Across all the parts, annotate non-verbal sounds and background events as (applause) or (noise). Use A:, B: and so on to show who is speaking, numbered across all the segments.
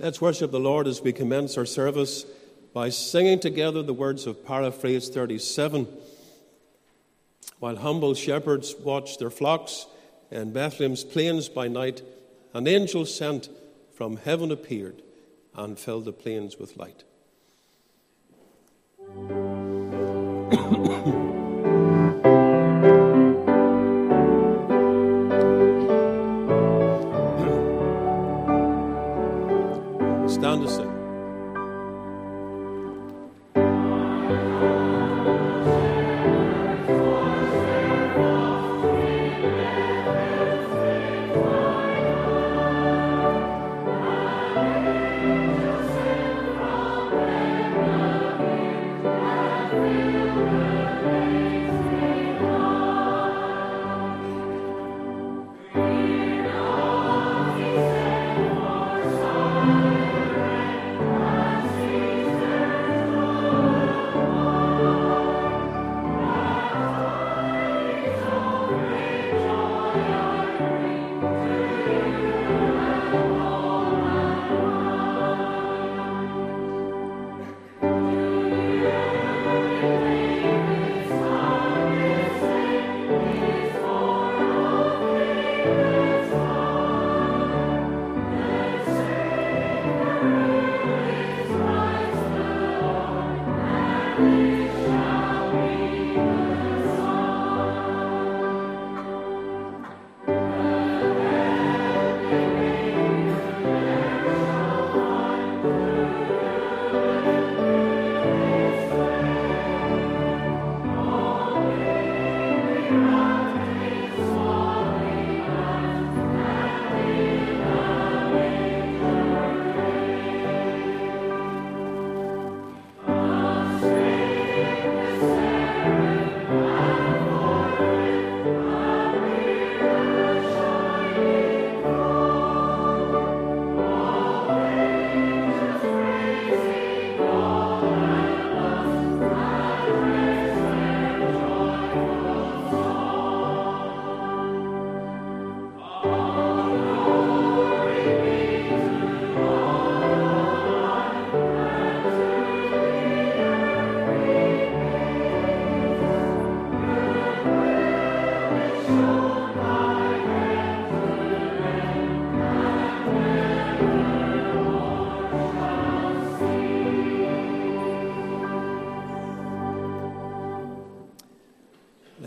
A: Let's worship the Lord as we commence our service by singing together the words of paraphrase 37. While humble shepherds watched their flocks in Bethlehem's plains by night, an angel sent from heaven appeared and filled the plains with light.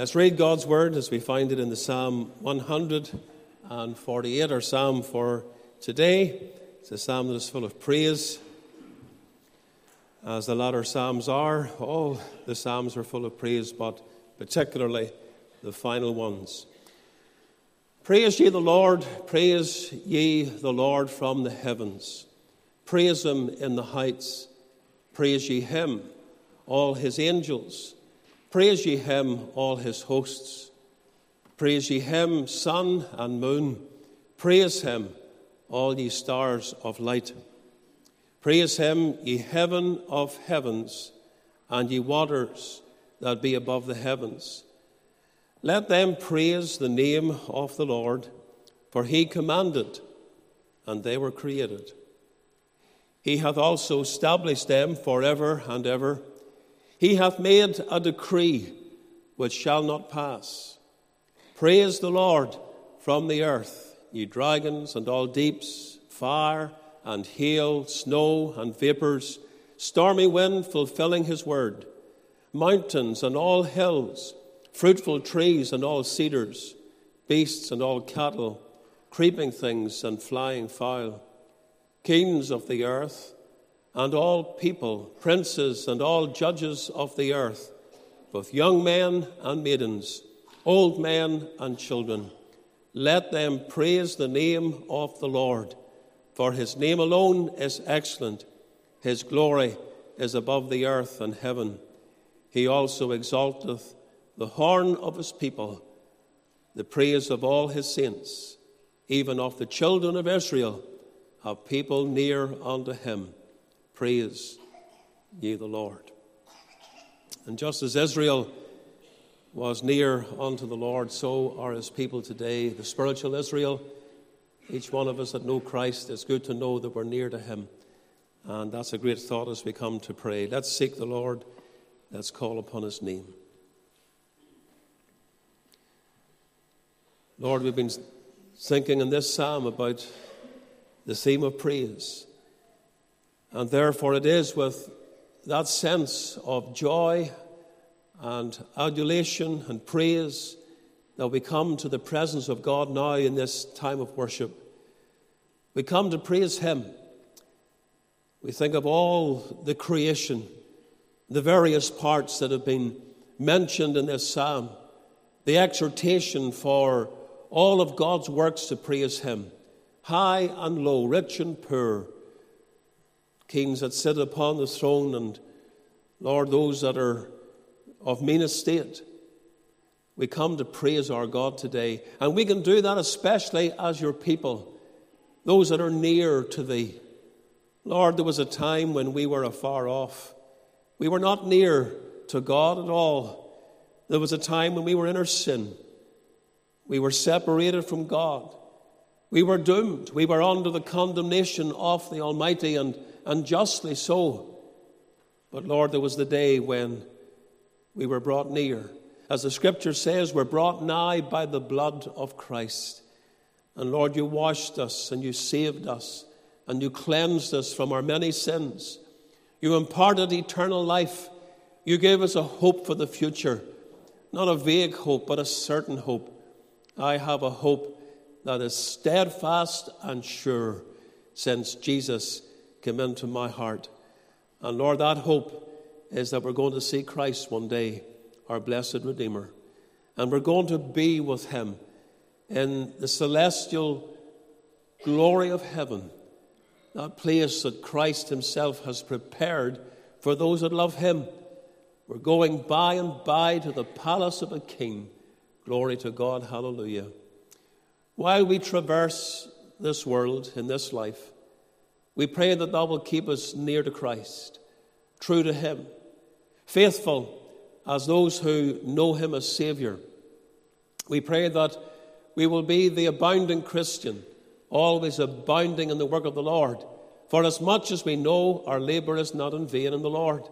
A: Let's read God's word as we find it in the Psalm 148, our psalm for today. It's a psalm that is full of praise, as the latter psalms are. All the psalms are full of praise, but particularly the final ones. Praise ye the Lord, praise ye the Lord from the heavens. Praise him in the heights, praise ye him, all his angels. Praise ye him, all his hosts. Praise ye him, sun and moon. Praise him, all ye stars of light. Praise him, ye heaven of heavens, and ye waters that be above the heavens. Let them praise the name of the Lord, for he commanded, and they were created. He hath also established them forever and ever. He hath made a decree which shall not pass. Praise the Lord from the earth, ye dragons and all deeps, fire and hail, snow and vapors, stormy wind fulfilling his word, mountains and all hills, fruitful trees and all cedars, beasts and all cattle, creeping things and flying fowl, kings of the earth, and all people, princes and all judges of the earth, both young men and maidens, old men and children. Let them praise the name of the Lord, for his name alone is excellent. His glory is above the earth and heaven. He also exalteth the horn of his people, the praise of all his saints, even of the children of Israel, a people near unto him. Praise ye the Lord. And just as Israel was near unto the Lord, so are his people today, the spiritual Israel, Each one of us that know Christ, it's good to know that we're near to Him. And that's a great thought as we come to pray. Let's seek the Lord. Let's call upon His name. Lord, we've been thinking in this psalm about the theme of praise. And therefore, it is with that sense of joy and adulation and praise that we come to the presence of God now in this time of worship. We come to praise Him. We think of all the creation, the various parts that have been mentioned in this psalm, the exhortation for all of God's works to praise Him, high and low, rich and poor, kings that sit upon the throne, and Lord, those that are of mean estate. We come to praise our God today, and we can do that especially as your people, those that are near to Thee. Lord, there was a time when we were afar off. We were not near to God at all. There was a time when we were in our sin. We were separated from God. We were doomed. We were under the condemnation of the Almighty, and, and justly so. But Lord, there was the day when we were brought near. As the scripture says, we're brought nigh by the blood of Christ. And Lord, you washed us and you saved us and you cleansed us from our many sins. You imparted eternal life. You gave us a hope for the future, not a vague hope, but a certain hope. I have a hope that is steadfast and sure since Jesus came into my heart. And Lord, that hope is that we're going to see Christ one day, our blessed Redeemer. And we're going to be with Him in the celestial glory of heaven, that place that Christ Himself has prepared for those that love Him. We're going by and by to the palace of a king. Glory to God, hallelujah. While we traverse this world in this life, we pray that Thou will keep us near to Christ, true to Him, faithful as those who know Him as Saviour. We pray that we will be the abounding Christian, always abounding in the work of the Lord. For as much as we know our labour is not in vain in the Lord.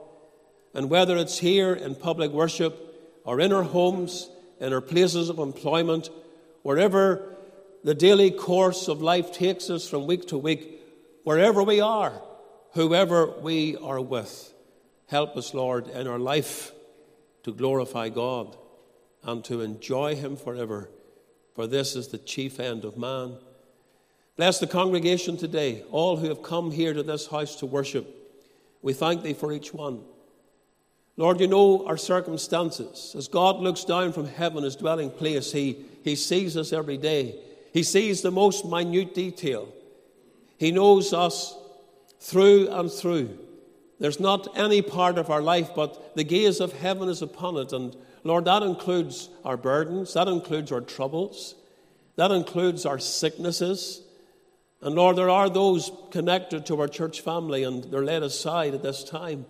A: And whether it's here in public worship or in our homes, in our places of employment, wherever the daily course of life takes us from week to week, wherever we are, whoever we are with. Help us, Lord, in our life to glorify God and to enjoy Him forever, for this is the chief end of man. Bless the congregation today, all who have come here to this house to worship. We thank Thee for each one. Lord, you know our circumstances. As God looks down from heaven, His dwelling place, He, he sees us every day. He sees the most minute detail. He knows us through and through. There's not any part of our life, but the gaze of heaven is upon it. And Lord, that includes our burdens, that includes our troubles, that includes our sicknesses. And Lord, there are those connected to our church family, and they're laid aside at this time.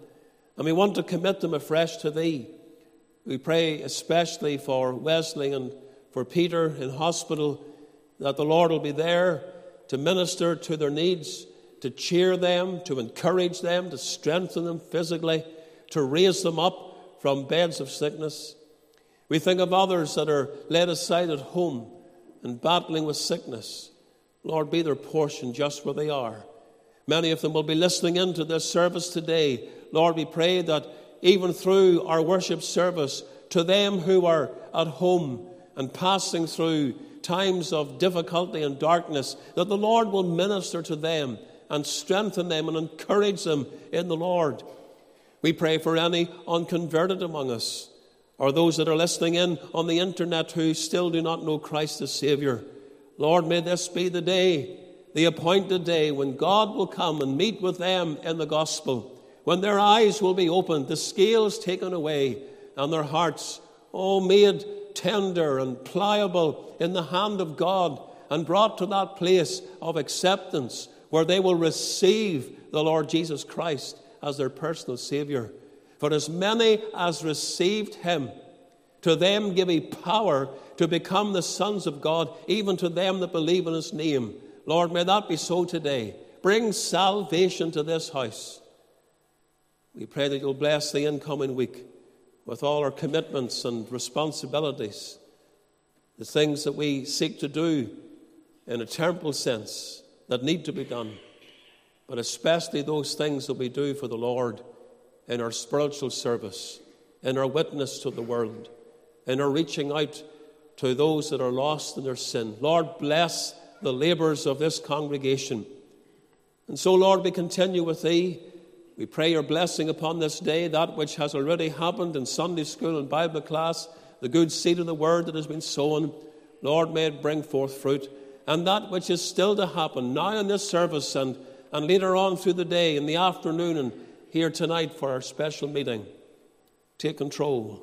A: And we want to commit them afresh to Thee. We pray especially for Wesley and for Peter in hospital that the Lord will be there to minister to their needs, to cheer them, to encourage them, to strengthen them physically, to raise them up from beds of sickness. We think of others that are laid aside at home and battling with sickness. Lord, be their portion just where they are. Many of them will be listening into this service today. Lord, we pray that even through our worship service, to them who are at home and passing through times of difficulty and darkness, that the Lord will minister to them and strengthen them and encourage them in the Lord. We pray for any unconverted among us or those that are listening in on the internet who still do not know Christ as Savior. Lord, may this be the day, the appointed day, when God will come and meet with them in the gospel, when their eyes will be opened, the scales taken away, and their hearts, oh, made tender and pliable in the hand of God and brought to that place of acceptance where they will receive the Lord Jesus Christ as their personal Savior. For as many as received Him, to them give He power to become the sons of God, even to them that believe in His name. Lord, may that be so today. Bring salvation to this house. We pray that you'll bless the incoming week with all our commitments and responsibilities, the things that we seek to do in a temporal sense that need to be done, but especially those things that we do for the Lord in our spiritual service, in our witness to the world, in our reaching out to those that are lost in their sin. Lord, bless the labours of this congregation. And so, Lord, we continue with Thee. We pray your blessing upon this day, that which has already happened in Sunday school and Bible class, the good seed of the word that has been sown. Lord, may it bring forth fruit. And that which is still to happen now in this service and, and later on through the day, in the afternoon, and here tonight for our special meeting. Take control.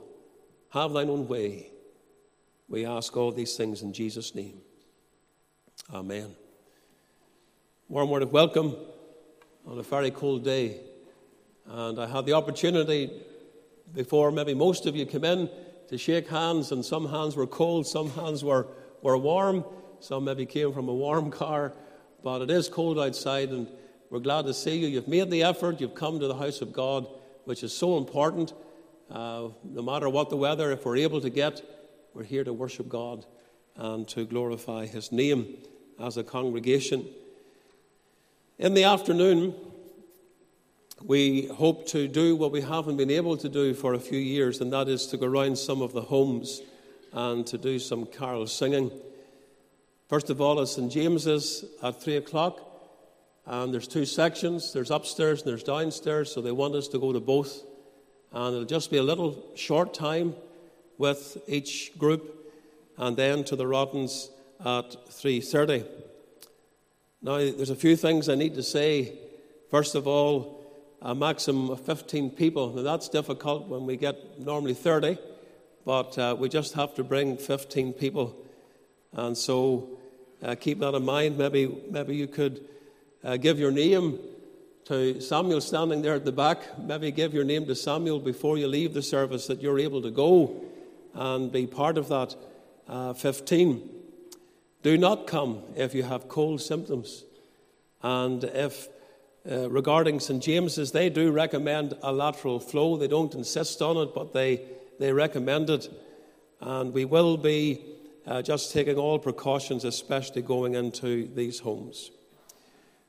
A: Have thine own way. We ask all these things in Jesus' name. Amen. Warm word of welcome on a very cold day. And I had the opportunity before maybe most of you came in to shake hands, and some hands were cold, some hands were, were warm, some maybe came from a warm car. But it is cold outside, and we're glad to see you. You've made the effort, you've come to the house of God, which is so important. Uh, no matter what the weather, if we're able to get, we're here to worship God and to glorify His name as a congregation. In the afternoon, we hope to do what we haven't been able to do for a few years, and that is to go around some of the homes and to do some carol singing. First of all, at St. James's at 3 o'clock, and there's two sections there's upstairs and there's downstairs, so they want us to go to both. And it'll just be a little short time with each group, and then to the Rottens at 3.30. Now, there's a few things I need to say. First of all, a maximum of 15 people. Now, that's difficult when we get normally 30, but uh, we just have to bring 15 people. And so uh, keep that in mind. Maybe, maybe you could uh, give your name to Samuel standing there at the back. Maybe give your name to Samuel before you leave the service that you're able to go and be part of that. Uh, 15. Do not come if you have cold symptoms. And if, uh, regarding St. James's, they do recommend a lateral flow. They don't insist on it, but they, they recommend it. And we will be uh, just taking all precautions, especially going into these homes.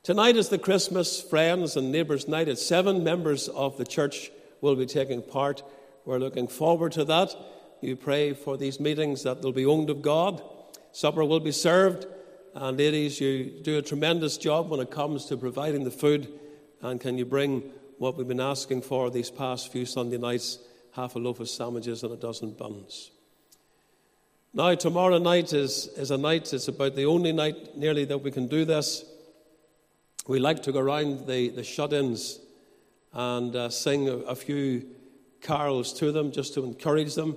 A: Tonight is the Christmas Friends and Neighbours Night. It's seven members of the church will be taking part. We're looking forward to that. You pray for these meetings that they'll be owned of God Supper will be served. And ladies, you do a tremendous job when it comes to providing the food. And can you bring what we've been asking for these past few Sunday nights half a loaf of sandwiches and a dozen buns? Now, tomorrow night is, is a night, it's about the only night nearly that we can do this. We like to go around the, the shut ins and uh, sing a, a few carols to them just to encourage them.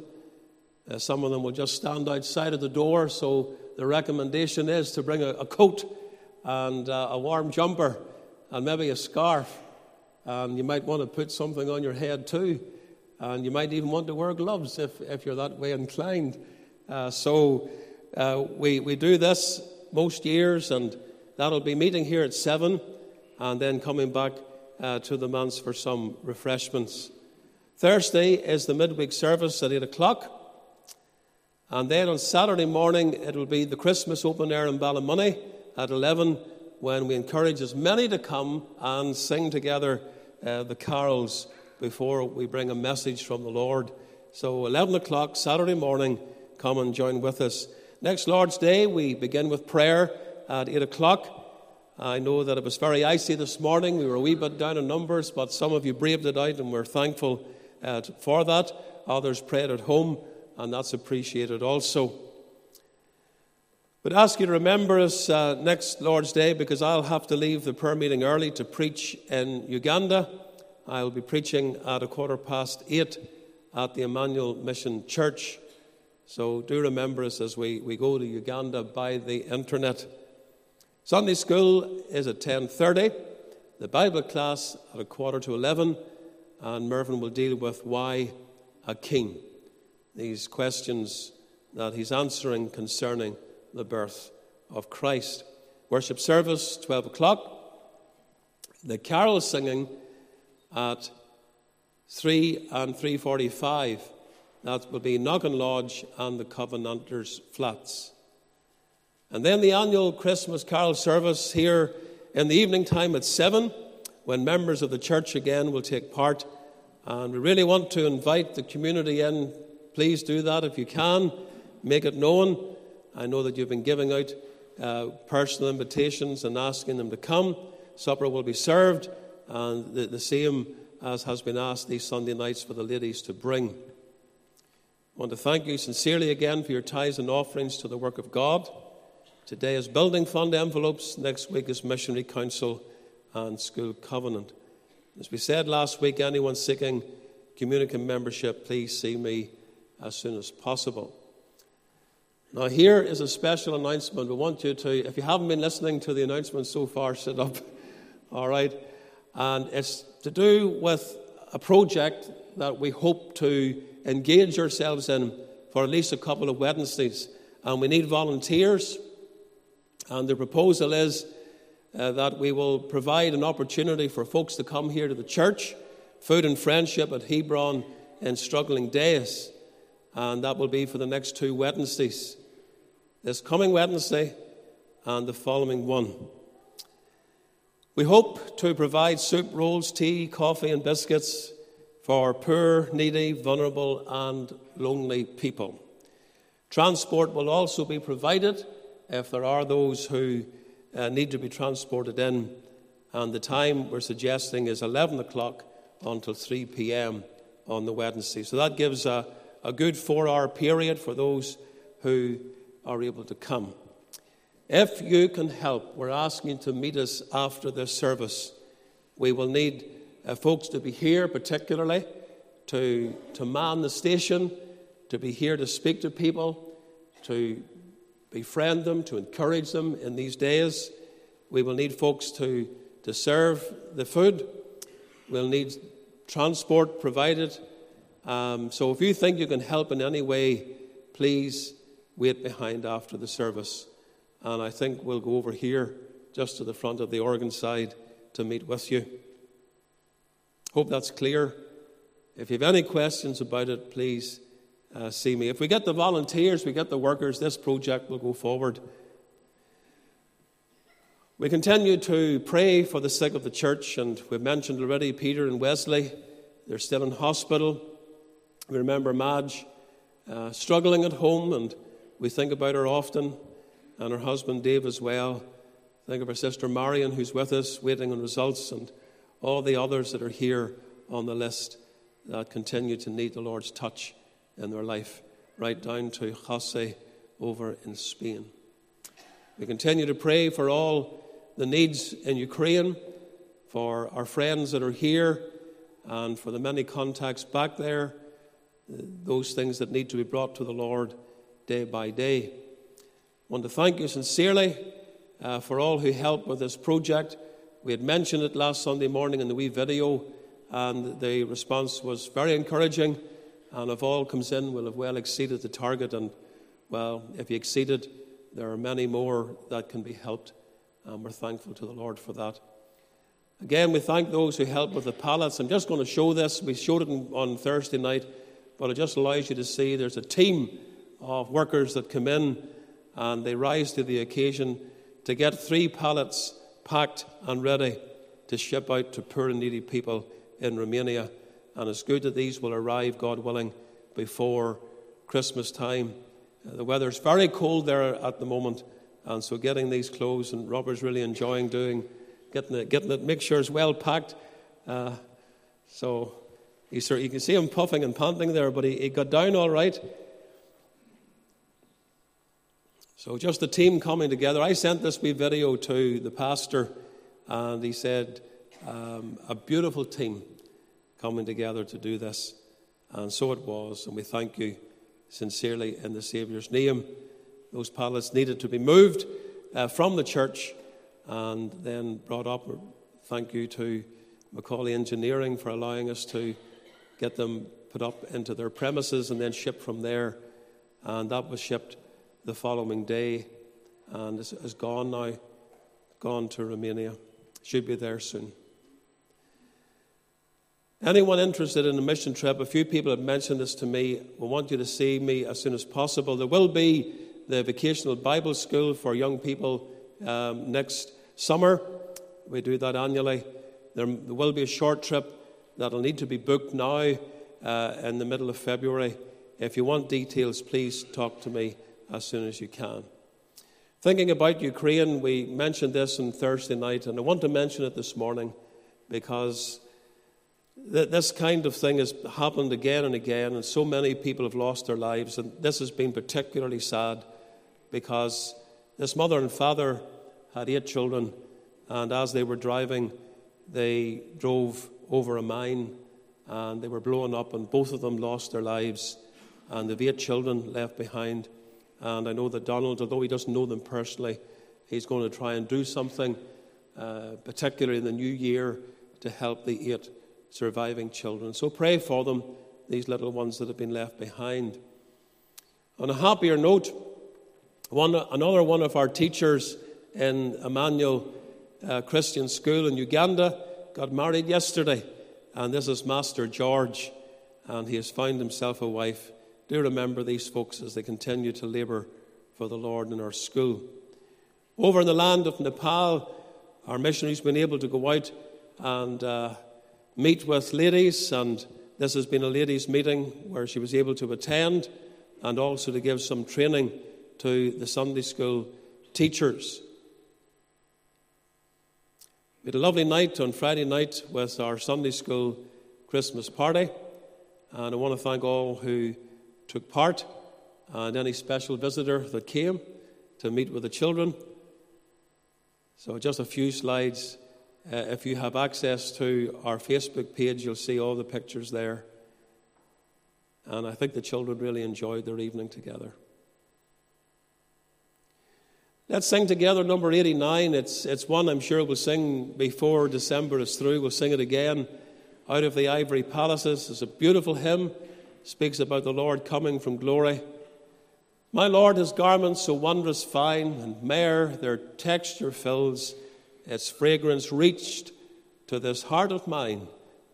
A: Uh, some of them will just stand outside of the door, so the recommendation is to bring a, a coat and uh, a warm jumper and maybe a scarf. And you might want to put something on your head too. And you might even want to wear gloves if, if you're that way inclined. Uh, so uh, we, we do this most years, and that'll be meeting here at 7 and then coming back uh, to the manse for some refreshments. Thursday is the midweek service at 8 o'clock. And then on Saturday morning, it will be the Christmas open air in Ballymoney at 11 when we encourage as many to come and sing together uh, the carols before we bring a message from the Lord. So, 11 o'clock Saturday morning, come and join with us. Next Lord's Day, we begin with prayer at 8 o'clock. I know that it was very icy this morning. We were a wee bit down in numbers, but some of you braved it out, and we're thankful uh, for that. Others prayed at home and that's appreciated also. But ask you to remember us uh, next Lord's Day because I'll have to leave the prayer meeting early to preach in Uganda. I'll be preaching at a quarter past eight at the Emmanuel Mission Church. So do remember us as we, we go to Uganda by the internet. Sunday school is at 10.30, the Bible class at a quarter to 11, and Mervyn will deal with why a king these questions that he's answering concerning the birth of Christ. worship service, 12 o'clock. The carol singing at 3 and 3.45. That will be Noggin Lodge and the Covenanters Flats. And then the annual Christmas carol service here in the evening time at 7, when members of the church again will take part. And we really want to invite the community in. Please do that if you can. Make it known. I know that you've been giving out uh, personal invitations and asking them to come. Supper will be served, and the, the same as has been asked these Sunday nights for the ladies to bring. I want to thank you sincerely again for your tithes and offerings to the work of God. Today is building fund envelopes, next week is missionary council and school covenant. As we said last week, anyone seeking communicant membership, please see me as soon as possible. Now, here is a special announcement. We want you to, if you haven't been listening to the announcement so far, (laughs) sit up. All right. And it's to do with a project that we hope to engage ourselves in for at least a couple of Wednesdays. And we need volunteers. And the proposal is uh, that we will provide an opportunity for folks to come here to the church, food and friendship at Hebron in struggling days. And that will be for the next two Wednesdays this coming Wednesday and the following one. We hope to provide soup, rolls, tea, coffee, and biscuits for poor, needy, vulnerable, and lonely people. Transport will also be provided if there are those who uh, need to be transported in, and the time we're suggesting is 11 o'clock until 3 p.m. on the Wednesday. So that gives a, a good four hour period for those who are able to come. If you can help, we're asking you to meet us after this service. We will need uh, folks to be here, particularly to, to man the station, to be here to speak to people, to befriend them, to encourage them in these days. We will need folks to, to serve the food. We'll need transport provided. Um, so if you think you can help in any way, please wait behind after the service. And I think we'll go over here just to the front of the organ side to meet with you. Hope that's clear. If you have any questions about it, please uh, see me. If we get the volunteers, we get the workers, this project will go forward. We continue to pray for the sick of the church, and we've mentioned already Peter and Wesley. They're still in hospital. We remember Madge uh, struggling at home, and we think about her often and her husband Dave as well. Think of our sister Marion, who's with us, waiting on results, and all the others that are here on the list that continue to need the Lord's touch in their life, right down to Jose over in Spain. We continue to pray for all the needs in Ukraine, for our friends that are here, and for the many contacts back there, those things that need to be brought to the Lord day by day I want to thank you sincerely uh, for all who helped with this project. We had mentioned it last Sunday morning in the wee video, and the response was very encouraging. And if all comes in, we'll have well exceeded the target. And, well, if you exceeded, there are many more that can be helped. And we're thankful to the Lord for that. Again, we thank those who helped with the pallets. I'm just going to show this. We showed it on Thursday night, but it just allows you to see there's a team of workers that come in and they rise to the occasion to get three pallets packed and ready to ship out to poor and needy people in Romania. And it's good that these will arrive, God willing, before Christmas time. Uh, the weather's very cold there at the moment, and so getting these clothes, and Robert's really enjoying doing, getting it, getting it, make sure it's well packed. Uh, so you can see him puffing and panting there, but he, he got down all right. So, just the team coming together. I sent this wee video to the pastor, and he said, um, A beautiful team coming together to do this. And so it was, and we thank you sincerely in the Saviour's name. Those pallets needed to be moved uh, from the church and then brought up. Thank you to Macaulay Engineering for allowing us to get them put up into their premises and then shipped from there. And that was shipped the following day and is, is gone now gone to Romania. Should be there soon. Anyone interested in a mission trip, a few people have mentioned this to me. We want you to see me as soon as possible. There will be the vocational Bible school for young people um, next summer. We do that annually. There will be a short trip that'll need to be booked now uh, in the middle of February. If you want details, please talk to me as soon as you can. Thinking about Ukraine, we mentioned this on Thursday night, and I want to mention it this morning because this kind of thing has happened again and again, and so many people have lost their lives. And this has been particularly sad because this mother and father had eight children, and as they were driving, they drove over a mine and they were blown up, and both of them lost their lives. And the eight children left behind. And I know that Donald, although he doesn't know them personally, he's going to try and do something, uh, particularly in the new year, to help the eight surviving children. So pray for them, these little ones that have been left behind. On a happier note, one, another one of our teachers in Emmanuel uh, Christian School in Uganda got married yesterday, and this is Master George, and he has found himself a wife. Do remember these folks as they continue to labour for the Lord in our school. Over in the land of Nepal, our missionaries have been able to go out and uh, meet with ladies, and this has been a ladies' meeting where she was able to attend and also to give some training to the Sunday school teachers. We had a lovely night on Friday night with our Sunday school Christmas party, and I want to thank all who took part and any special visitor that came to meet with the children. So, just a few slides uh, if you have access to our Facebook page, you'll see all the pictures there. And I think the children really enjoyed their evening together. Let's sing together number 89. It's, it's one I'm sure we'll sing before December is through. We'll sing it again. Out of the Ivory Palaces. It's a beautiful hymn. Speaks about the Lord coming from glory. My Lord, his garments so wondrous fine, and myrrh their texture fills its fragrance reached to this heart of mine.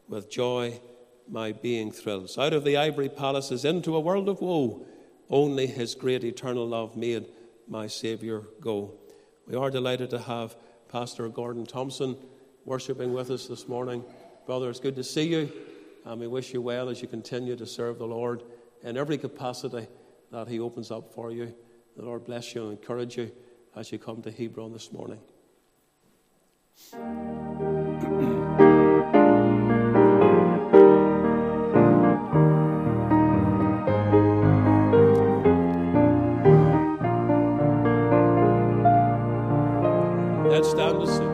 A: With joy, my being thrills. Out of the ivory palaces into a world of woe, only his great eternal love made my Saviour go. We are delighted to have Pastor Gordon Thompson worshipping with us this morning. Brother, it's good to see you, and we wish you well as you continue to serve the Lord in every capacity that He opens up for you. The Lord bless you and encourage you as you come to Hebron this morning. Let's stand to sing.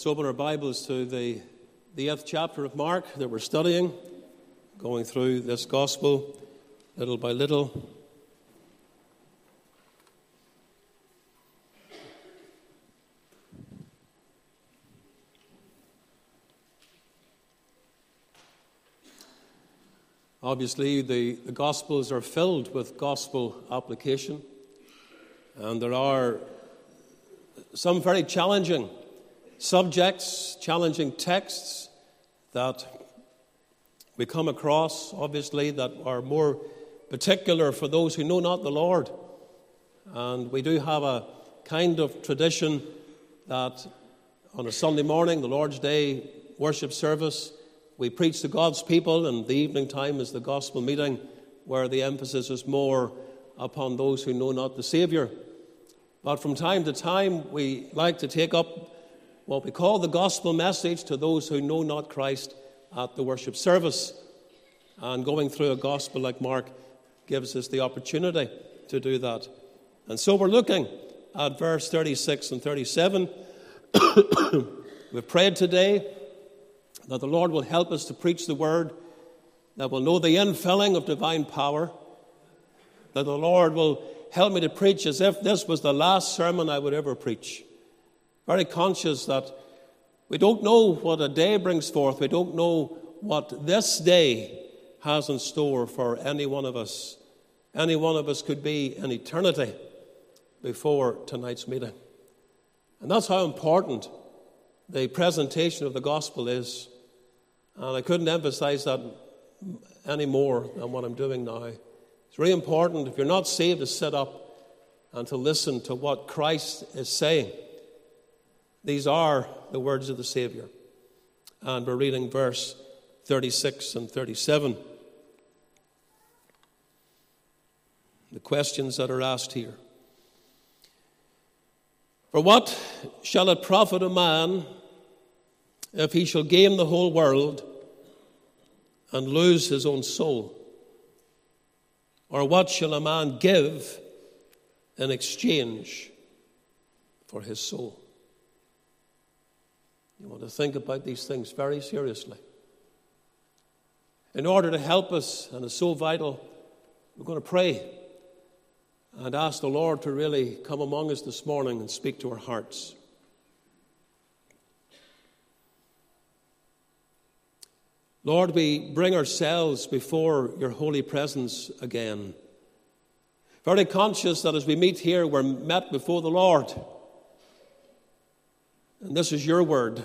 A: Let's open our Bibles to the, the eighth chapter of Mark that we're studying, going through this gospel little by little. Obviously, the, the Gospels are filled with gospel application, and there are some very challenging subjects, challenging texts that we come across, obviously, that are more particular for those who know not the Lord. And we do have a kind of tradition that on a Sunday morning, the Lord's Day worship service, we preach to God's people, and the evening time is the gospel meeting where the emphasis is more upon those who know not the Savior. But from time to time, we like to take up what we call the gospel message to those who know not Christ at the worship service. And going through a gospel like Mark gives us the opportunity to do that. And so we're looking at verse 36 and 37. (coughs) We've prayed today that the Lord will help us to preach the word, that we'll know the infilling of divine power, that the Lord will help me to preach as if this was the last sermon I would ever preach very conscious that we don't know what a day brings forth. We don't know what this day has in store for any one of us. Any one of us could be an eternity before tonight's meeting. And that's how important the presentation of the gospel is. And I couldn't emphasize that any more than what I'm doing now. It's really important, if you're not saved, to sit up and to listen to what Christ is saying. These are the words of the Savior. And we're reading verse 36 and 37. The questions that are asked here. For what shall it profit a man if he shall gain the whole world and lose his own soul? Or what shall a man give in exchange for his soul? You want to think about these things very seriously. In order to help us, and it's so vital, we're going to pray and ask the Lord to really come among us this morning and speak to our hearts. Lord, we bring ourselves before your holy presence again. Very conscious that as we meet here, we're met before the Lord. And this is your word.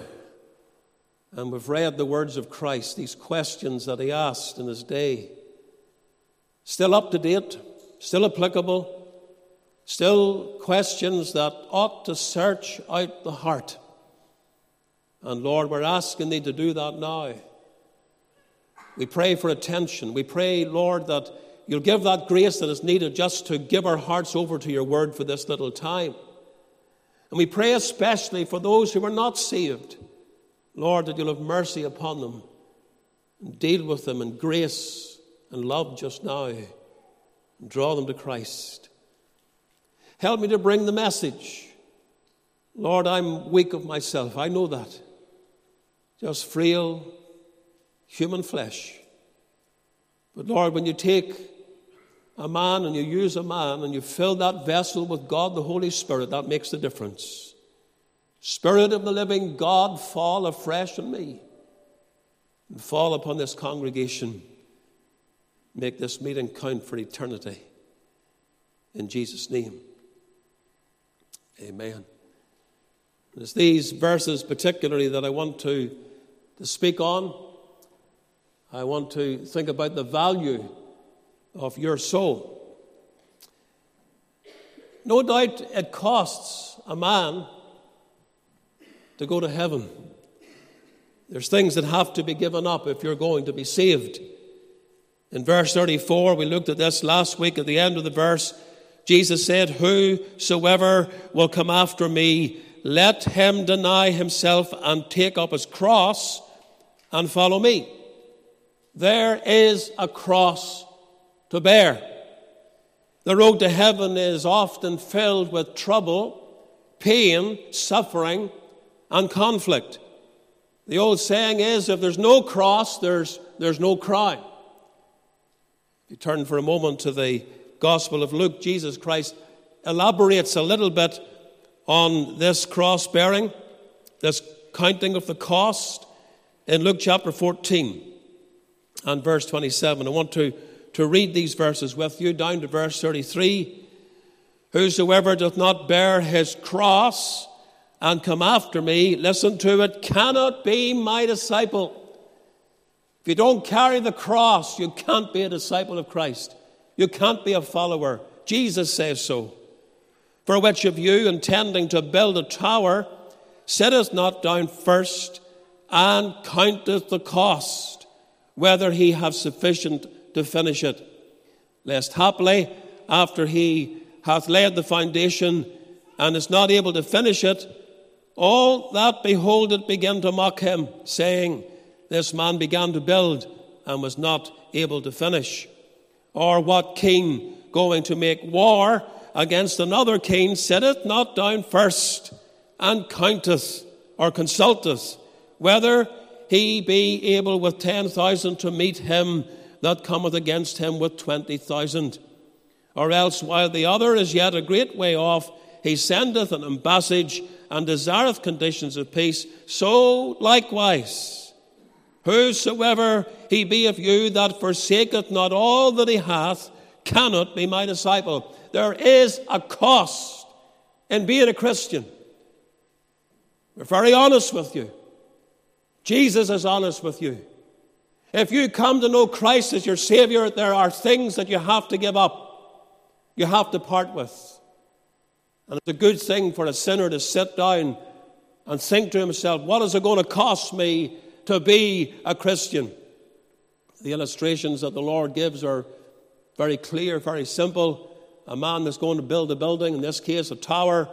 A: And we've read the words of Christ, these questions that he asked in his day. Still up to date, still applicable, still questions that ought to search out the heart. And Lord, we're asking thee to do that now. We pray for attention. We pray, Lord, that you'll give that grace that is needed just to give our hearts over to your word for this little time. And we pray especially for those who are not saved. Lord, that you'll have mercy upon them and deal with them in grace and love just now and draw them to Christ. Help me to bring the message. Lord, I'm weak of myself. I know that. Just frail human flesh. But Lord, when you take a man and you use a man and you fill that vessel with God the Holy Spirit, that makes the difference. Spirit of the living God, fall afresh on me and fall upon this congregation. Make this meeting count for eternity. In Jesus' name. Amen. It's these verses, particularly, that I want to, to speak on. I want to think about the value of your soul. No doubt it costs a man to go to heaven. There's things that have to be given up if you're going to be saved. In verse 34, we looked at this last week at the end of the verse. Jesus said, Whosoever will come after me, let him deny himself and take up his cross and follow me. There is a cross to bear. The road to heaven is often filled with trouble, pain, suffering, and conflict. The old saying is if there's no cross, there's, there's no crown. If you turn for a moment to the Gospel of Luke, Jesus Christ elaborates a little bit on this cross bearing, this counting of the cost in Luke chapter 14 and verse 27. I want to, to read these verses with you down to verse 33. Whosoever doth not bear his cross and come after me, listen to it, cannot be my disciple. If you don't carry the cross, you can't be a disciple of Christ. You can't be a follower. Jesus says so. For which of you, intending to build a tower, sitteth not down first and counteth the cost, whether he have sufficient to finish it? Lest haply, after he hath laid the foundation and is not able to finish it, all that behold it begin to mock him, saying, This man began to build and was not able to finish. Or what king going to make war against another king sitteth not down first and counteth or consulteth whether he be able with ten thousand to meet him that cometh against him with twenty thousand? Or else, while the other is yet a great way off, he sendeth an ambassage and desireth conditions of peace. So likewise, whosoever he be of you that forsaketh not all that he hath, cannot be my disciple. There is a cost in being a Christian. We're very honest with you. Jesus is honest with you. If you come to know Christ as your Savior, there are things that you have to give up, you have to part with. And it's a good thing for a sinner to sit down and think to himself, what is it going to cost me to be a Christian? The illustrations that the Lord gives are very clear, very simple. A man that's going to build a building, in this case a tower,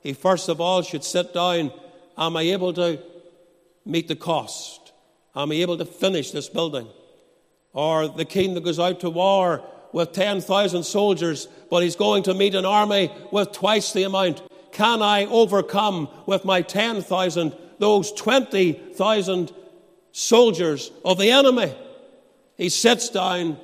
A: he first of all should sit down. Am I able to meet the cost? Am I able to finish this building? Or the king that goes out to war with 10,000 soldiers, but he's going to meet an army with twice the amount. Can I overcome with my 10,000 those 20,000 soldiers of the enemy? He sits down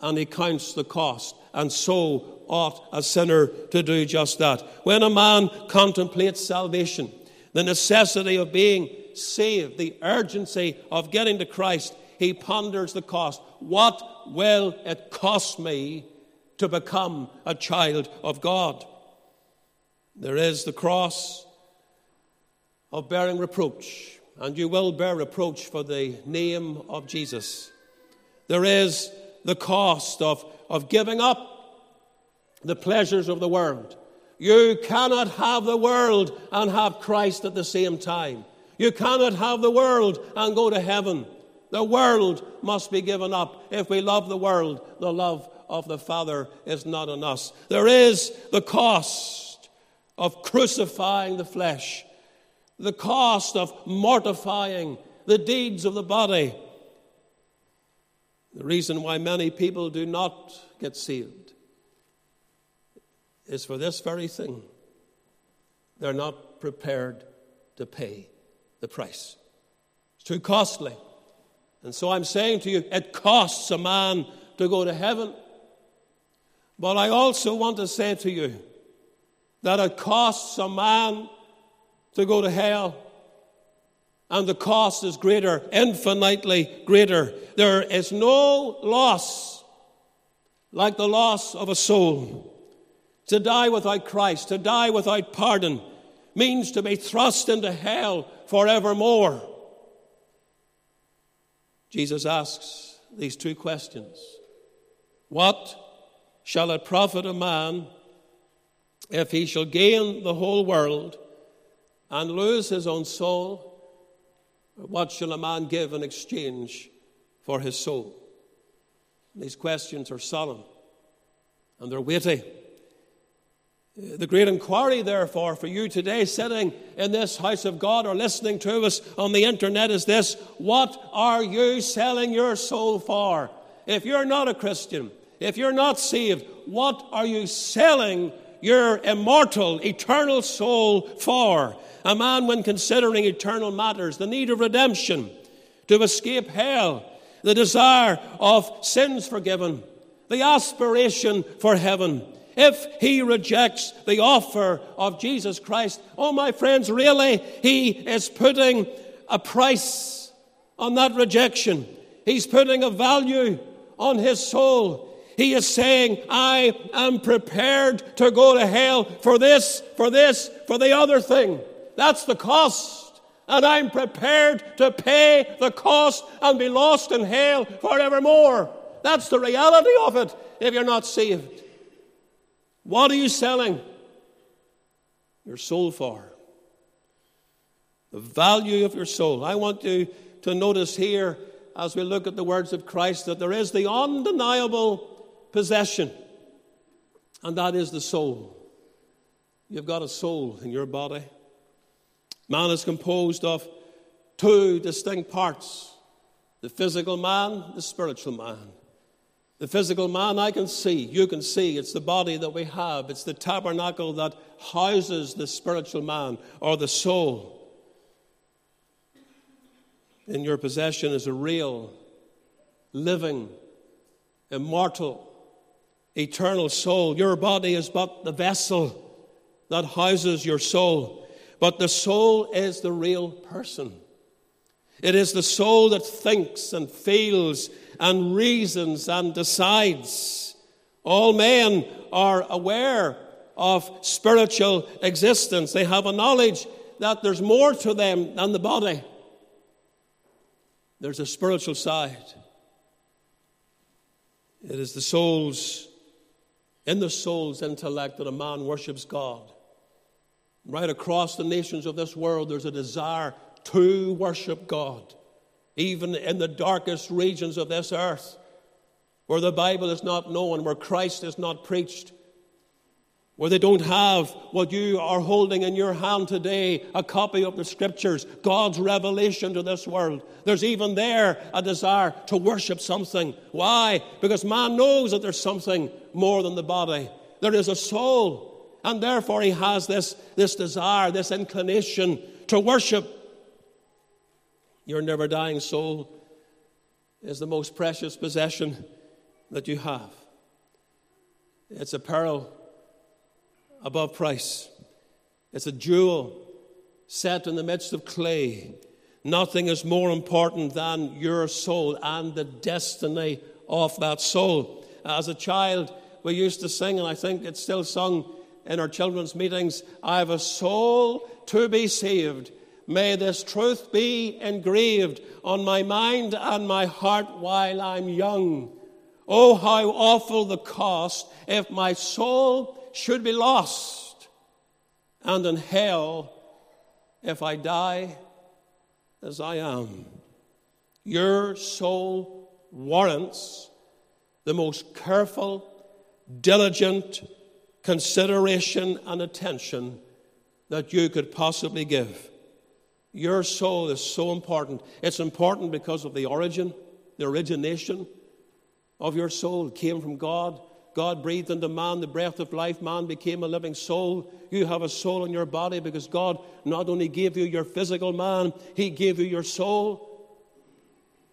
A: and he counts the cost, and so ought a sinner to do just that. When a man contemplates salvation, the necessity of being saved, the urgency of getting to Christ, he ponders the cost. What will it cost me to become a child of God? There is the cross of bearing reproach, and you will bear reproach for the name of Jesus. There is the cost of, of giving up the pleasures of the world. You cannot have the world and have Christ at the same time. You cannot have the world and go to heaven. The world must be given up. If we love the world, the love of the Father is not in us. There is the cost of crucifying the flesh, the cost of mortifying the deeds of the body. The reason why many people do not get saved is for this very thing. They're not prepared to pay the price. It's too costly. And so I'm saying to you, it costs a man to go to heaven. But I also want to say to you that it costs a man to go to hell. And the cost is greater, infinitely greater. There is no loss like the loss of a soul. To die without Christ, to die without pardon, means to be thrust into hell forevermore. Jesus asks these two questions What shall it profit a man if he shall gain the whole world and lose his own soul? What shall a man give in exchange for his soul? These questions are solemn and they're weighty. The great inquiry, therefore, for you today, sitting in this house of God or listening to us on the internet, is this What are you selling your soul for? If you're not a Christian, if you're not saved, what are you selling your immortal, eternal soul for? A man, when considering eternal matters, the need of redemption, to escape hell, the desire of sins forgiven, the aspiration for heaven. If he rejects the offer of Jesus Christ, oh, my friends, really, he is putting a price on that rejection. He's putting a value on his soul. He is saying, I am prepared to go to hell for this, for this, for the other thing. That's the cost. And I'm prepared to pay the cost and be lost in hell forevermore. That's the reality of it if you're not saved. What are you selling your soul for? The value of your soul. I want you to notice here as we look at the words of Christ that there is the undeniable possession, and that is the soul. You've got a soul in your body. Man is composed of two distinct parts the physical man, the spiritual man. The physical man I can see, you can see, it's the body that we have, it's the tabernacle that houses the spiritual man or the soul. In your possession is a real, living, immortal, eternal soul. Your body is but the vessel that houses your soul. But the soul is the real person. It is the soul that thinks and feels and reasons and decides. All men are aware of spiritual existence. They have a knowledge that there's more to them than the body. There's a spiritual side. It is the soul's, in the soul's intellect that a man worships God. Right across the nations of this world, there's a desire to worship God, even in the darkest regions of this earth, where the Bible is not known, where Christ is not preached, where they don't have what you are holding in your hand today a copy of the Scriptures, God's revelation to this world. There's even there a desire to worship something. Why? Because man knows that there's something more than the body, there is a soul. And therefore, he has this, this desire, this inclination to worship. Your never dying soul is the most precious possession that you have. It's a pearl above price, it's a jewel set in the midst of clay. Nothing is more important than your soul and the destiny of that soul. As a child, we used to sing, and I think it's still sung in our children's meetings I have a soul to be saved. May this truth be engraved on my mind and my heart while I'm young. Oh, how awful the cost if my soul should be lost, and in hell if I die as I am. Your soul warrants the most careful, diligent, consideration and attention that you could possibly give. Your soul is so important. It's important because of the origin, the origination of your soul. It came from God. God breathed into man the breath of life. Man became a living soul. You have a soul in your body because God not only gave you your physical man, He gave you your soul.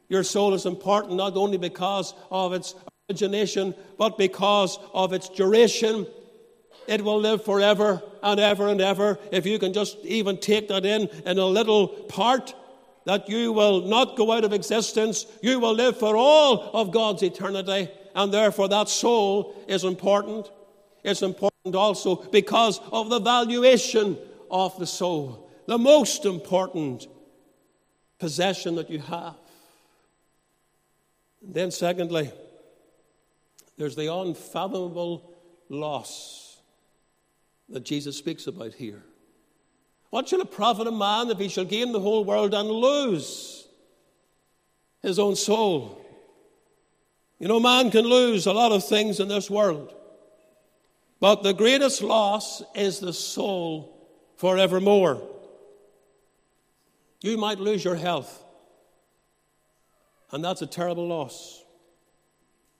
A: Your soul is important not only because of its origination, but because of its duration it will live forever and ever and ever. If you can just even take that in in a little part, that you will not go out of existence, you will live for all of God's eternity, and therefore that soul is important. It's important also because of the valuation of the soul, the most important possession that you have. And then, secondly, there's the unfathomable loss that Jesus speaks about here. What shall it profit a man if he shall gain the whole world and lose his own soul? You know, man can lose a lot of things in this world, but the greatest loss is the soul forevermore. You might lose your health, and that's a terrible loss.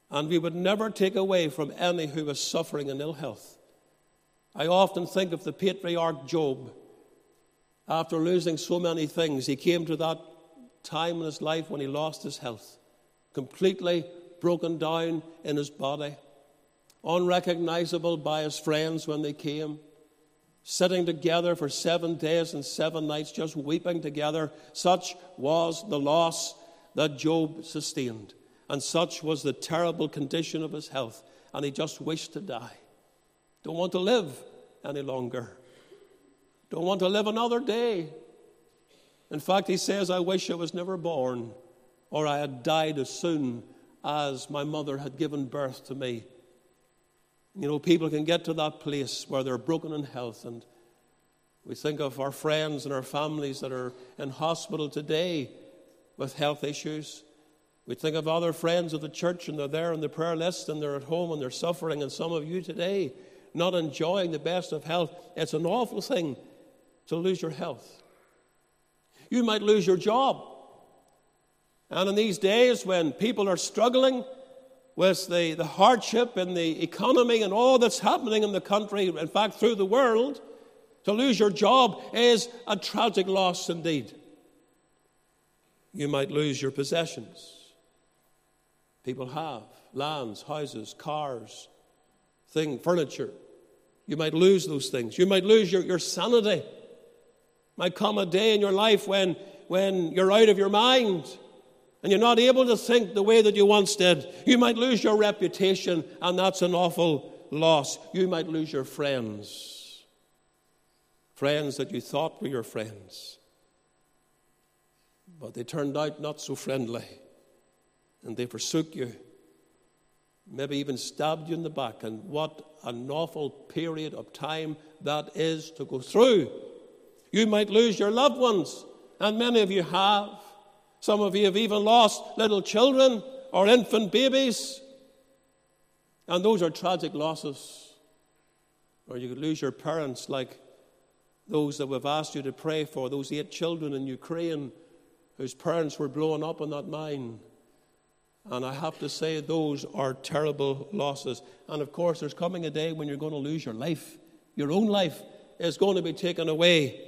A: And we would never take away from any who is suffering in ill health I often think of the patriarch Job. After losing so many things, he came to that time in his life when he lost his health, completely broken down in his body, unrecognizable by his friends when they came, sitting together for seven days and seven nights, just weeping together. Such was the loss that Job sustained, and such was the terrible condition of his health, and he just wished to die. Don't want to live any longer. Don't want to live another day. In fact, he says, I wish I was never born, or I had died as soon as my mother had given birth to me. You know, people can get to that place where they're broken in health, and we think of our friends and our families that are in hospital today with health issues. We think of other friends of the church, and they're there on the prayer list, and they're at home and they're suffering, and some of you today not enjoying the best of health. It's an awful thing to lose your health. You might lose your job. And in these days when people are struggling with the, the hardship and the economy and all that's happening in the country, in fact, through the world, to lose your job is a tragic loss indeed. You might lose your possessions. People have lands, houses, cars, thing, furniture. You might lose those things. You might lose your, your sanity. Might come a day in your life when, when you're out of your mind and you're not able to think the way that you once did. You might lose your reputation, and that's an awful loss. You might lose your friends. Friends that you thought were your friends. But they turned out not so friendly, and they forsook you maybe even stabbed you in the back. And what an awful period of time that is to go through. You might lose your loved ones, and many of you have. Some of you have even lost little children or infant babies. And those are tragic losses. Or you could lose your parents, like those that we've asked you to pray for, those eight children in Ukraine whose parents were blown up in that mine. And I have to say, those are terrible losses. And of course, there's coming a day when you're going to lose your life. Your own life is going to be taken away.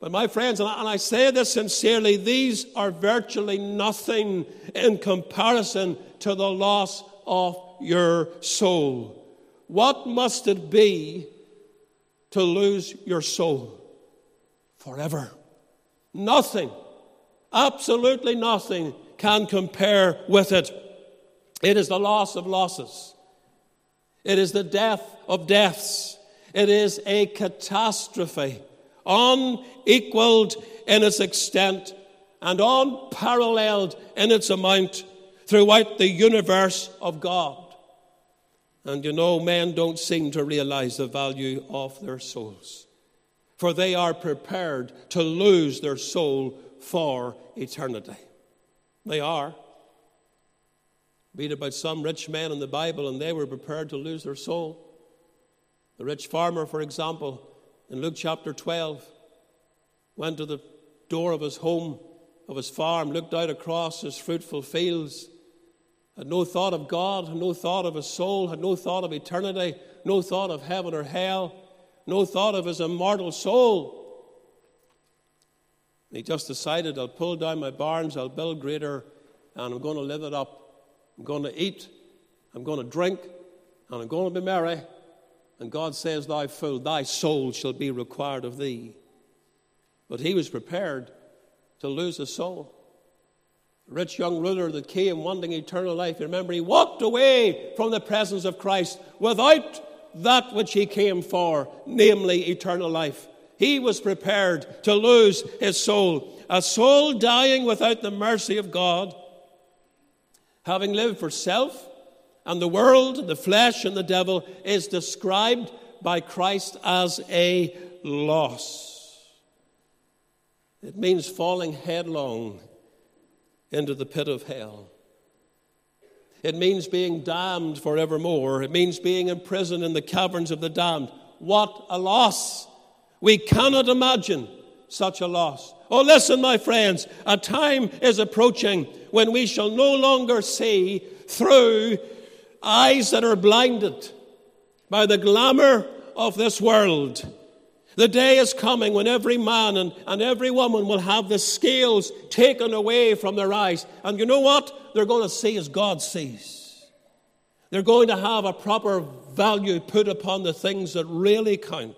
A: But my friends, and I, say this sincerely, these are virtually nothing in comparison to the loss of your soul. What must it be to lose your soul? Forever. Nothing, absolutely nothing can compare with it. It is the loss of losses. It is the death of deaths. It is a catastrophe, unequaled in its extent and unparalleled in its amount throughout the universe of God. And you know, men don't seem to realize the value of their souls, for they are prepared to lose their soul for eternity. They are. Read about some rich men in the Bible, and they were prepared to lose their soul. The rich farmer, for example, in Luke chapter 12, went to the door of his home, of his farm, looked out across his fruitful fields, had no thought of God, had no thought of his soul, had no thought of eternity, no thought of heaven or hell, no thought of his immortal soul. And he just decided, I'll pull down my barns, I'll build greater, and I'm going to live it up. I'm going to eat, I'm going to drink, and I'm going to be merry. And God says, Thou fool, thy soul shall be required of thee. But he was prepared to lose his soul. The rich young ruler that came wanting eternal life, you remember, he walked away from the presence of Christ without that which he came for, namely eternal life. He was prepared to lose his soul. A soul dying without the mercy of God, having lived for self and the world, the flesh, and the devil, is described by Christ as a loss. It means falling headlong into the pit of hell. It means being damned forevermore. It means being imprisoned in the caverns of the damned. What a loss! We cannot imagine such a loss. Oh, listen, my friends, a time is approaching when we shall no longer see through eyes that are blinded by the glamour of this world. The day is coming when every man and, and every woman will have the scales taken away from their eyes. And you know what? They're going to see as God sees. They're going to have a proper value put upon the things that really count.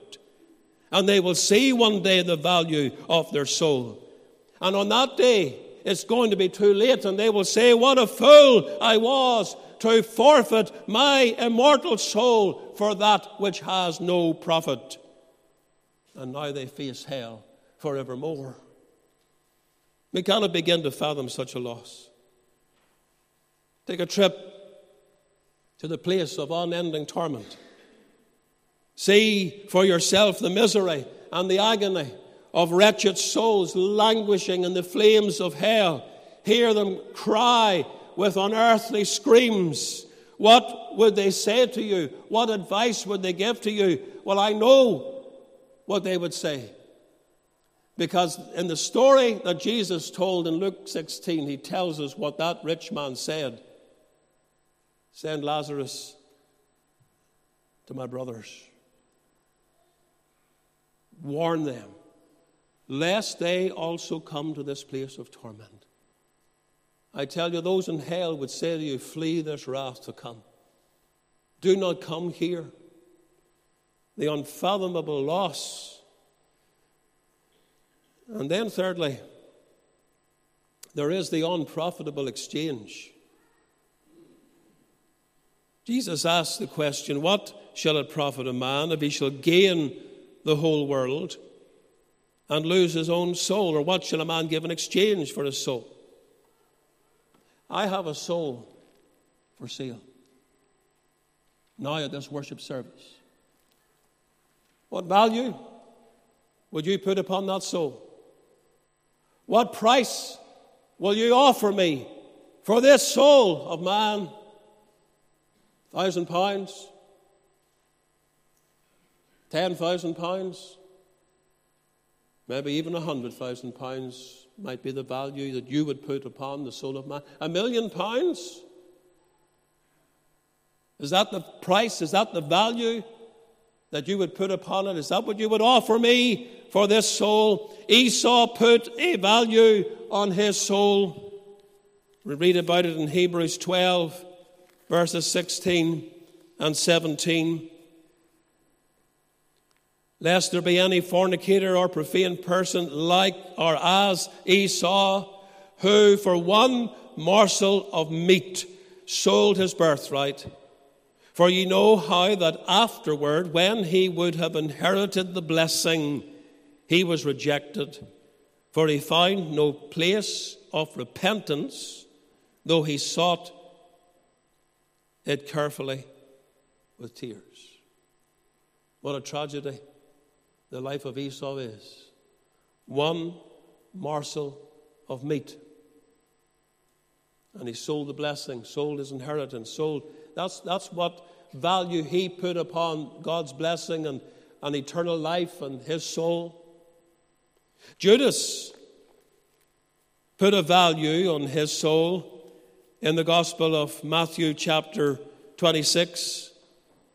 A: And they will see one day the value of their soul. And on that day, it's going to be too late, and they will say, What a fool I was to forfeit my immortal soul for that which has no profit and now they face hell forevermore. We cannot begin to fathom such a loss. Take a trip to the place of unending torment. See for yourself the misery and the agony of wretched souls languishing in the flames of hell. Hear them cry with unearthly screams. What would they say to you? What advice would they give to you? Well, I know what they would say. Because in the story that Jesus told in Luke 16, he tells us what that rich man said. Send Lazarus to my brothers. Warn them, lest they also come to this place of torment. I tell you, those in hell would say to you, Flee this wrath to come. Do not come here the unfathomable loss. And then, thirdly, there is the unprofitable exchange. Jesus asked the question, What shall it profit a man if he shall gain the whole world and lose his own soul? Or what shall a man give in exchange for his soul? I have a soul for sale now at this worship service. What value would you put upon that soul? What price will you offer me for this soul of man? Thousand pounds? Ten thousand pounds? Maybe even a hundred thousand pounds might be the value that you would put upon the soul of man. A million pounds? Is that the price? Is that the value that you would put upon it? Is that what you would offer me for this soul? Esau put a value on his soul. We read about it in Hebrews 12, verses 16 and 17. Lest there be any fornicator or profane person like or as Esau, who for one morsel of meat sold his birthright. For ye know how that afterward, when he would have inherited the blessing, he was rejected, for he found no place of repentance, though he sought it carefully with tears. What a tragedy the life of Esau is. One morsel of meat. And he sold the blessing, sold his inheritance, sold that's, that's what value he put upon God's blessing and, and eternal life and his soul. Judas put a value on his soul in the Gospel of Matthew, chapter 26,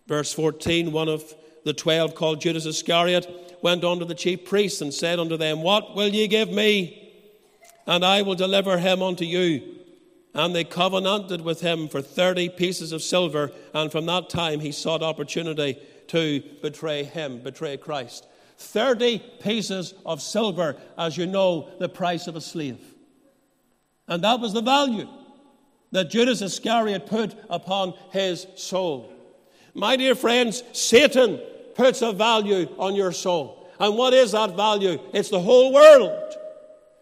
A: verse 14. One of the twelve, called Judas Iscariot, went unto the chief priests and said unto them, What will ye give me? And I will deliver him unto you. And they covenanted with him for 30 pieces of silver. And from that time, he sought opportunity to betray him, betray Christ. 30 pieces of silver, as you know, the price of a slave. And that was the value that Judas Iscariot put upon his soul. My dear friends, Satan puts a value on your soul. And what is that value? It's the whole world.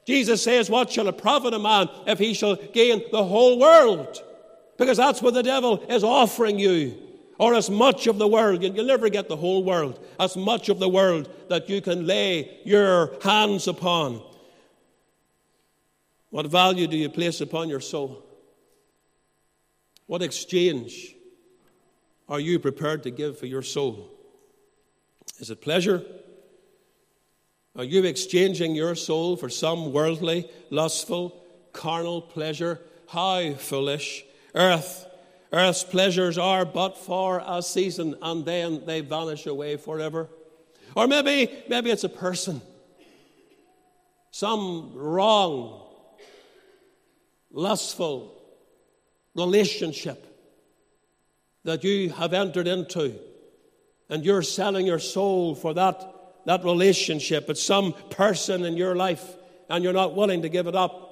A: Jesus says, What shall it profit a man if he shall gain the whole world? Because that's what the devil is offering you. Or as much of the world, you'll never get the whole world, as much of the world that you can lay your hands upon. What value do you place upon your soul? What exchange are you prepared to give for your soul? Is it pleasure? Are you exchanging your soul for some worldly, lustful, carnal pleasure? How foolish! Earth Earth's pleasures are but for a season and then they vanish away forever. Or maybe, maybe it's a person. Some wrong, lustful relationship that you have entered into and you're selling your soul for that, that relationship. It's some person in your life and you're not willing to give it up.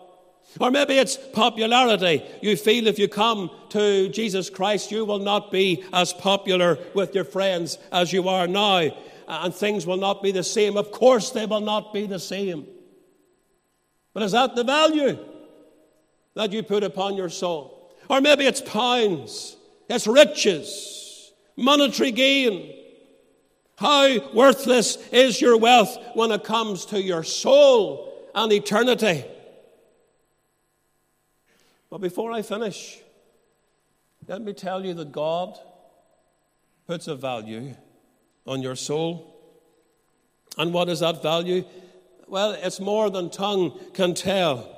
A: Or maybe it's popularity. You feel if you come to Jesus Christ, you will not be as popular with your friends as you are now, and things will not be the same. Of course, they will not be the same. But is that the value that you put upon your soul? Or maybe it's pounds, it's riches, monetary gain. How worthless is your wealth when it comes to your soul and eternity? But before I finish, let me tell you that God puts a value on your soul. And what is that value? Well, it's more than tongue can tell.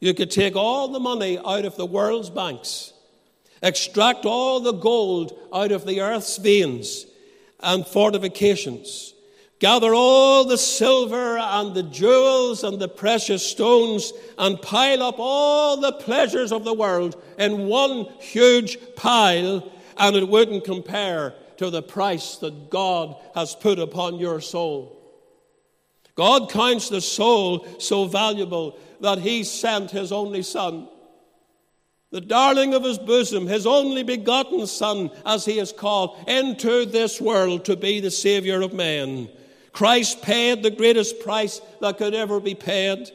A: You could take all the money out of the world's banks, extract all the gold out of the earth's veins and fortifications, Gather all the silver and the jewels and the precious stones and pile up all the pleasures of the world in one huge pile, and it wouldn't compare to the price that God has put upon your soul. God counts the soul so valuable that He sent His only Son, the darling of His bosom, His only begotten Son, as He is called, into this world to be the Savior of man. Christ paid the greatest price that could ever be paid,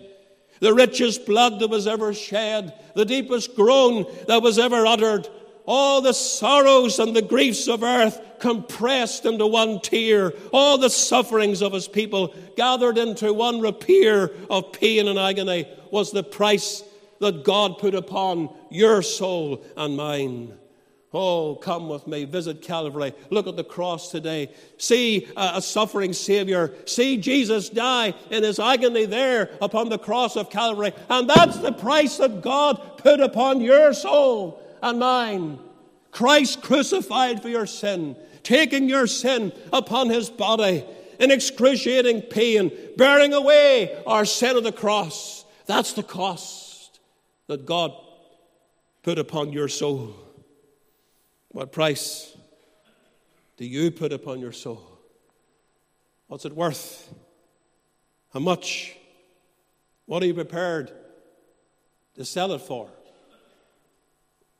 A: the richest blood that was ever shed, the deepest groan that was ever uttered, all the sorrows and the griefs of earth compressed into one tear, all the sufferings of his people gathered into one rapier of pain and agony was the price that God put upon your soul and mine. Oh, come with me. Visit Calvary. Look at the cross today. See uh, a suffering Savior. See Jesus die in his agony there upon the cross of Calvary. And that's the price that God put upon your soul and mine. Christ crucified for your sin, taking your sin upon his body in excruciating pain, bearing away our sin of the cross. That's the cost that God put upon your soul. What price do you put upon your soul? What's it worth? How much? What are you prepared to sell it for?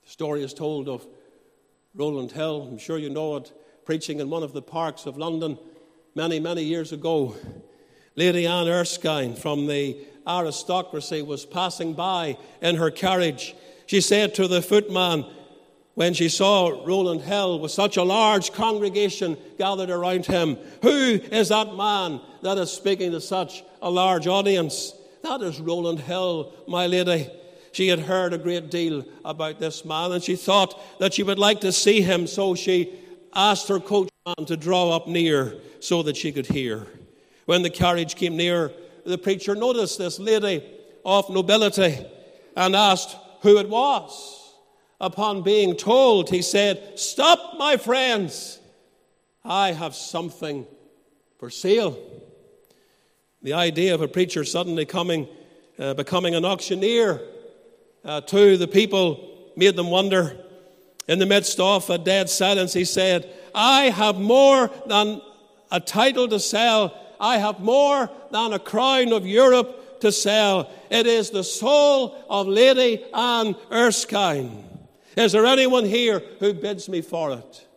A: The story is told of Rowland Hill. I'm sure you know it, preaching in one of the parks of London many, many years ago. Lady Anne Erskine from the aristocracy was passing by in her carriage. She said to the footman, when she saw Rowland Hill with such a large congregation gathered around him. Who is that man that is speaking to such a large audience? That is Rowland Hill, my lady. She had heard a great deal about this man and she thought that she would like to see him, so she asked her coachman to draw up near so that she could hear. When the carriage came near, the preacher noticed this lady of nobility and asked who it was upon being told, he said, Stop, my friends, I have something for sale. The idea of a preacher suddenly coming, uh, becoming an auctioneer uh, to the people made them wonder. In the midst of a dead silence, he said, I have more than a title to sell. I have more than a crown of Europe to sell. It is the soul of Lady Anne Erskine. Is there anyone here who bids me for it?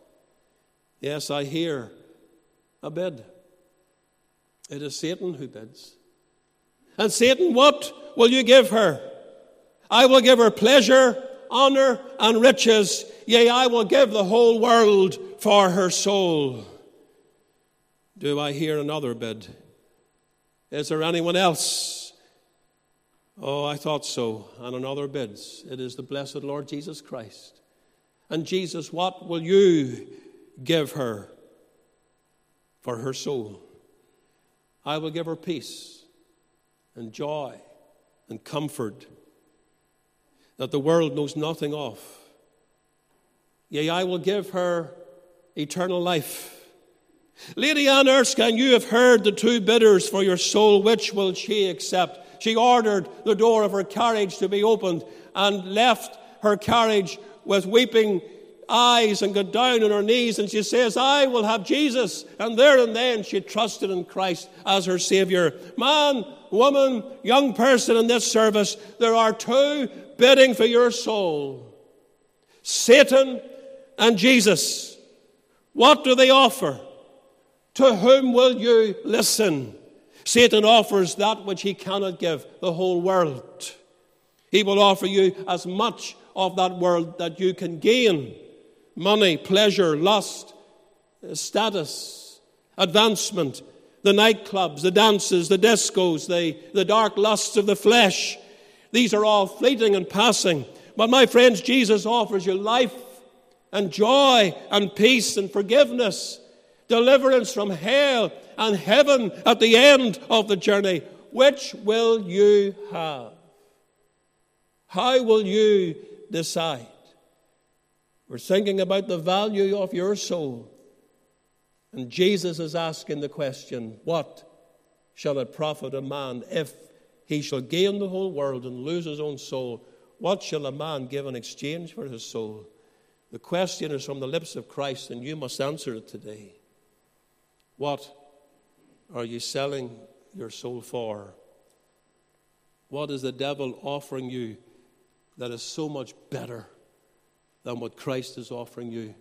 A: Yes, I hear a bid. It is Satan who bids. And Satan, what will you give her? I will give her pleasure, honor, and riches. Yea, I will give the whole world for her soul. Do I hear another bid? Is there anyone else Oh, I thought so. And another bids. It is the blessed Lord Jesus Christ. And Jesus, what will you give her for her soul? I will give her peace and joy and comfort that the world knows nothing of. Yea, I will give her eternal life. Lady Anne Erskine, you have heard the two bidders for your soul. Which will she accept? She ordered the door of her carriage to be opened and left her carriage with weeping eyes and got down on her knees and she says, I will have Jesus. And there and then she trusted in Christ as her Savior. Man, woman, young person in this service, there are two bidding for your soul Satan and Jesus. What do they offer? To whom will you listen? Satan offers that which he cannot give, the whole world. He will offer you as much of that world that you can gain money, pleasure, lust, uh, status, advancement, the nightclubs, the dances, the discos, the, the dark lusts of the flesh. These are all fleeting and passing. But my friends, Jesus offers you life and joy and peace and forgiveness, deliverance from hell and heaven at the end of the journey. Which will you have? How will you decide? We're thinking about the value of your soul. And Jesus is asking the question what shall it profit a man if he shall gain the whole world and lose his own soul? What shall a man give in exchange for his soul? The question is from the lips of Christ, and you must answer it today. What are you selling your soul for? What is the devil offering you that is so much better than what Christ is offering you?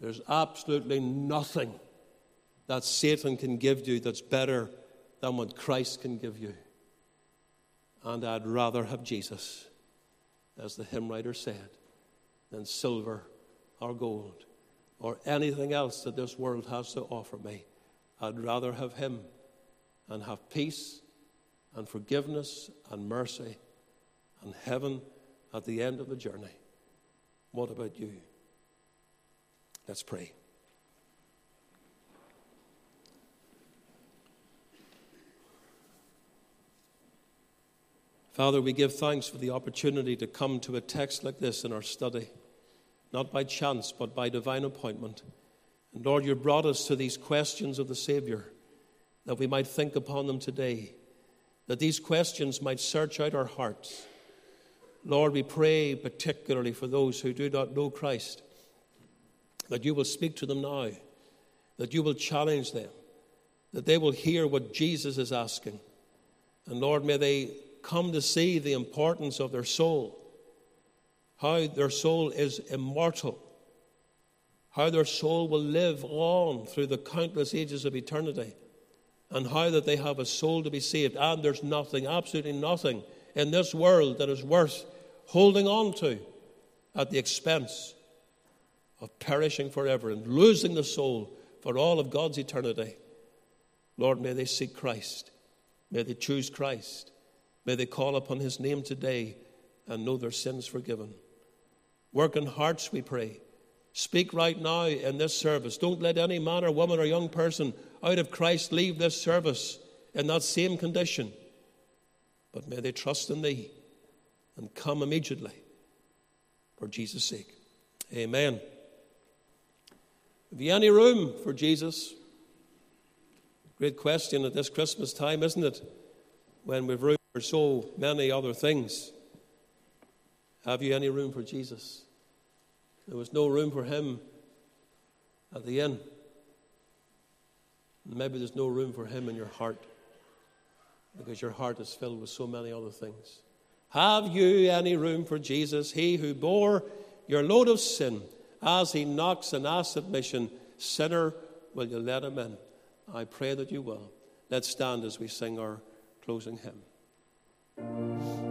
A: There's absolutely nothing that Satan can give you that's better than what Christ can give you. And I'd rather have Jesus, as the hymn writer said than silver or gold or anything else that this world has to offer me. I'd rather have Him and have peace and forgiveness and mercy and heaven at the end of the journey. What about you? Let's pray. Father, we give thanks for the opportunity to come to a text like this in our study, not by chance, but by divine appointment. And Lord, you brought us to these questions of the Savior that we might think upon them today, that these questions might search out our hearts. Lord, we pray particularly for those who do not know Christ, that you will speak to them now, that you will challenge them, that they will hear what Jesus is asking. And Lord, may they come to see the importance of their soul, how their soul is immortal, how their soul will live on through the countless ages of eternity, and how that they have a soul to be saved. And there's nothing, absolutely nothing, in this world that is worth holding on to at the expense of perishing forever and losing the soul for all of God's eternity. Lord, may they seek Christ. May they choose Christ. May they call upon his name today and know their sins forgiven. Work in hearts, we pray. Speak right now in this service. Don't let any man or woman or young person out of Christ leave this service in that same condition. But may they trust in thee and come immediately for Jesus' sake. Amen. Have you any room for Jesus? Great question at this Christmas time, isn't it? When we've room for so many other things. Have you any room for Jesus? There was no room for him at the inn. Maybe there's no room for him in your heart because your heart is filled with so many other things. Have you any room for Jesus, he who bore your load of sin as he knocks and asks admission, Sinner, will you let him in? I pray that you will. Let's stand as we sing our closing hymn.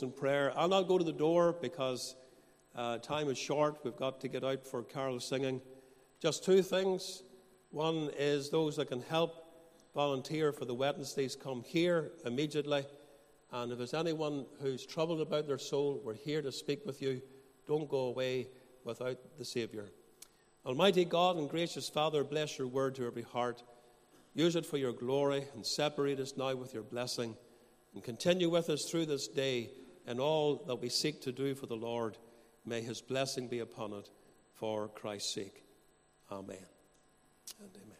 A: Close in prayer. I'll not go to the door because uh, time is short. We've got to get out for carol singing. Just two things. One is those that can help volunteer for the Wednesdays come here immediately. And if there's anyone who's troubled about their soul, we're here to speak with you. Don't go away without the Saviour. Almighty God and gracious Father, bless your word to every heart. Use it for your glory and separate us now with your blessing. And continue with us through this day in all that we seek to do for the Lord, may his blessing be upon it for Christ's sake. Amen and amen.